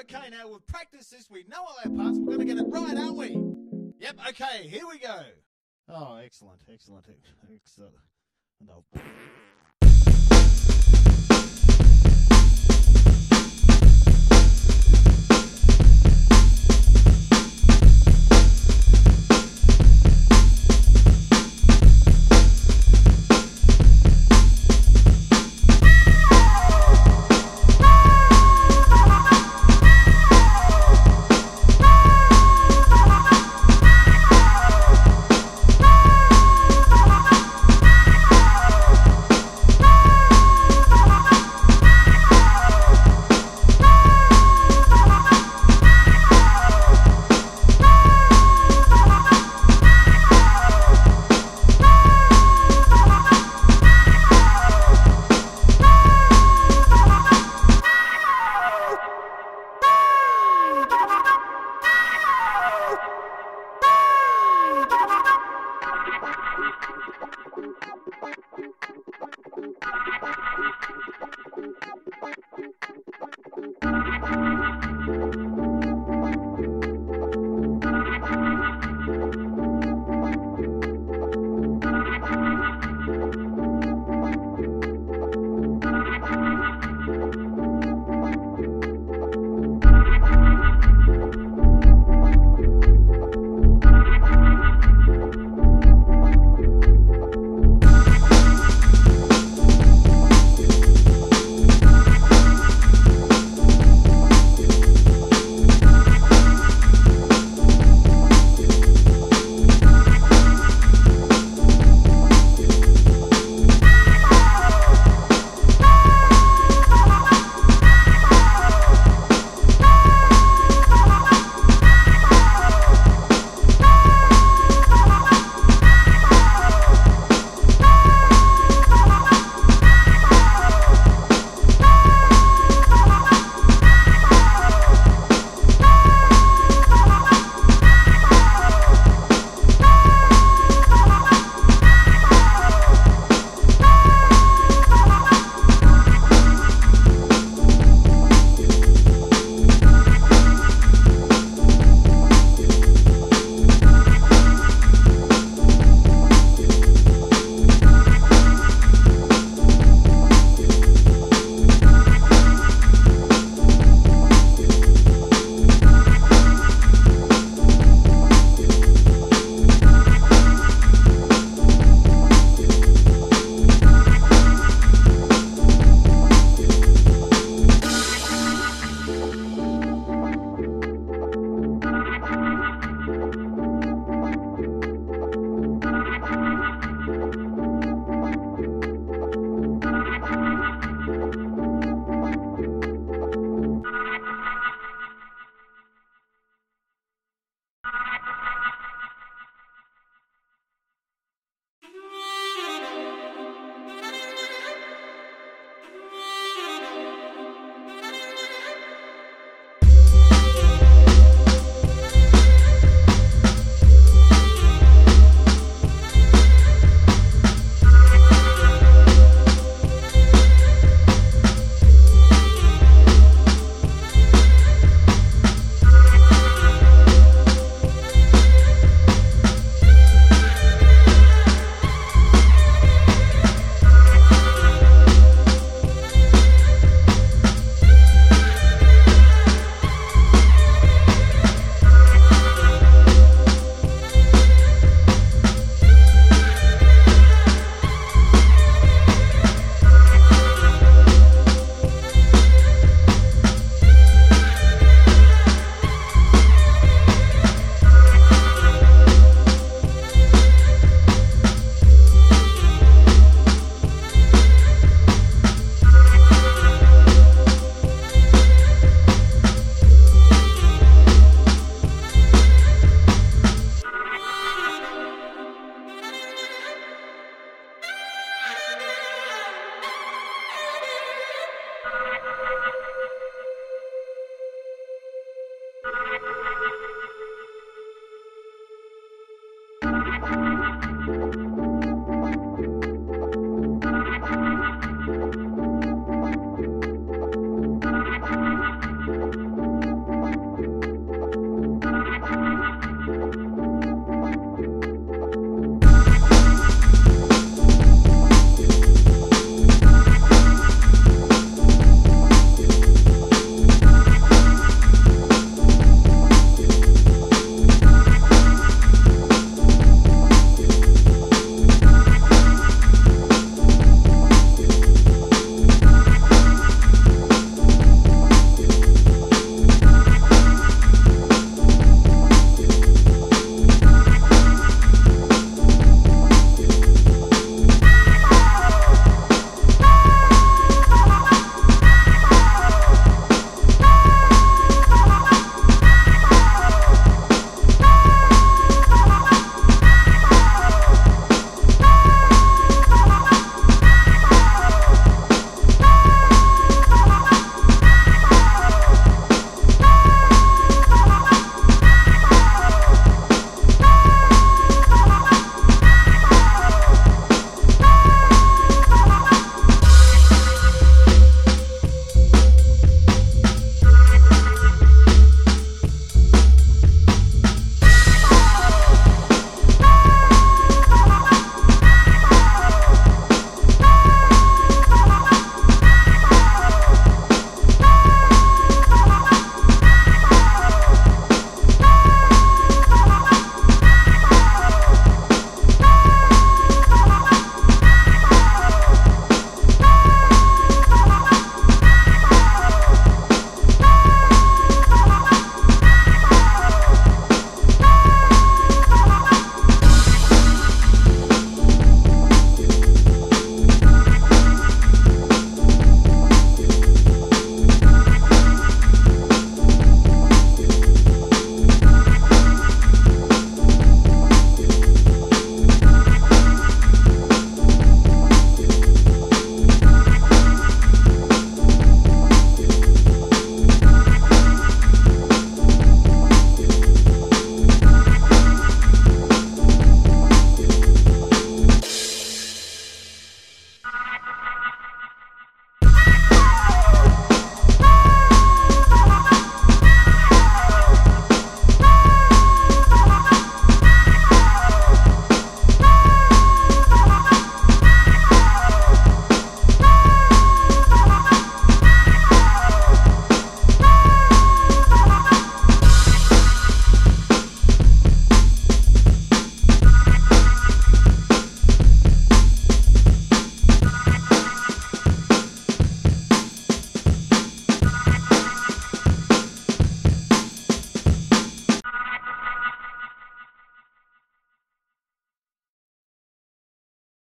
Okay, now we've practiced this. We know all our parts. We're going to get it right, aren't we? Yep. Okay, here we go. Oh, excellent, excellent, excellent. No.